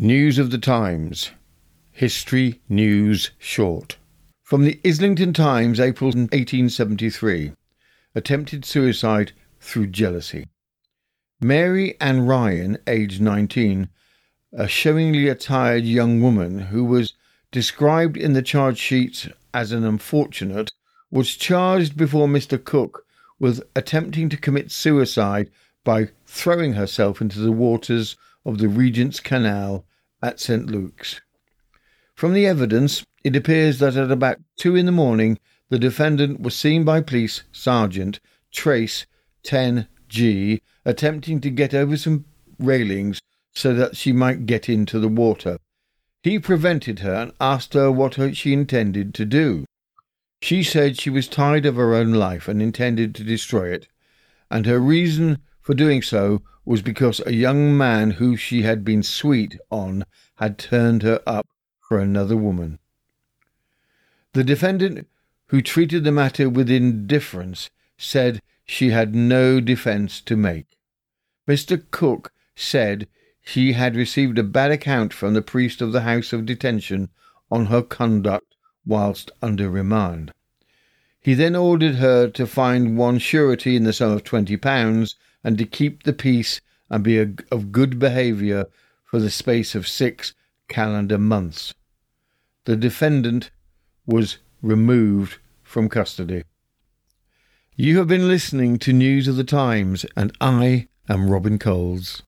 News of the Times. History News Short. From the Islington Times, April 1873. Attempted suicide through jealousy. Mary Ann Ryan, aged 19, a showingly attired young woman who was described in the charge sheets as an unfortunate, was charged before Mr. Cook with attempting to commit suicide by throwing herself into the waters of the Regent's Canal at St. Luke's. From the evidence, it appears that at about two in the morning, the defendant was seen by police sergeant Trace 10G attempting to get over some railings so that she might get into the water. He prevented her and asked her what she intended to do. She said she was tired of her own life and intended to destroy it, and her reason for doing so was because a young man who she had been sweet on had turned her up for another woman. The defendant, who treated the matter with indifference, said she had no defence to make. Mr. Cook said she had received a bad account from the priest of the House of Detention on her conduct whilst under remand. He then ordered her to find one surety in the sum of twenty pounds and to keep the peace and be of good behaviour for the space of six calendar months. The defendant was removed from custody. You have been listening to News of the Times, and I am Robin Coles.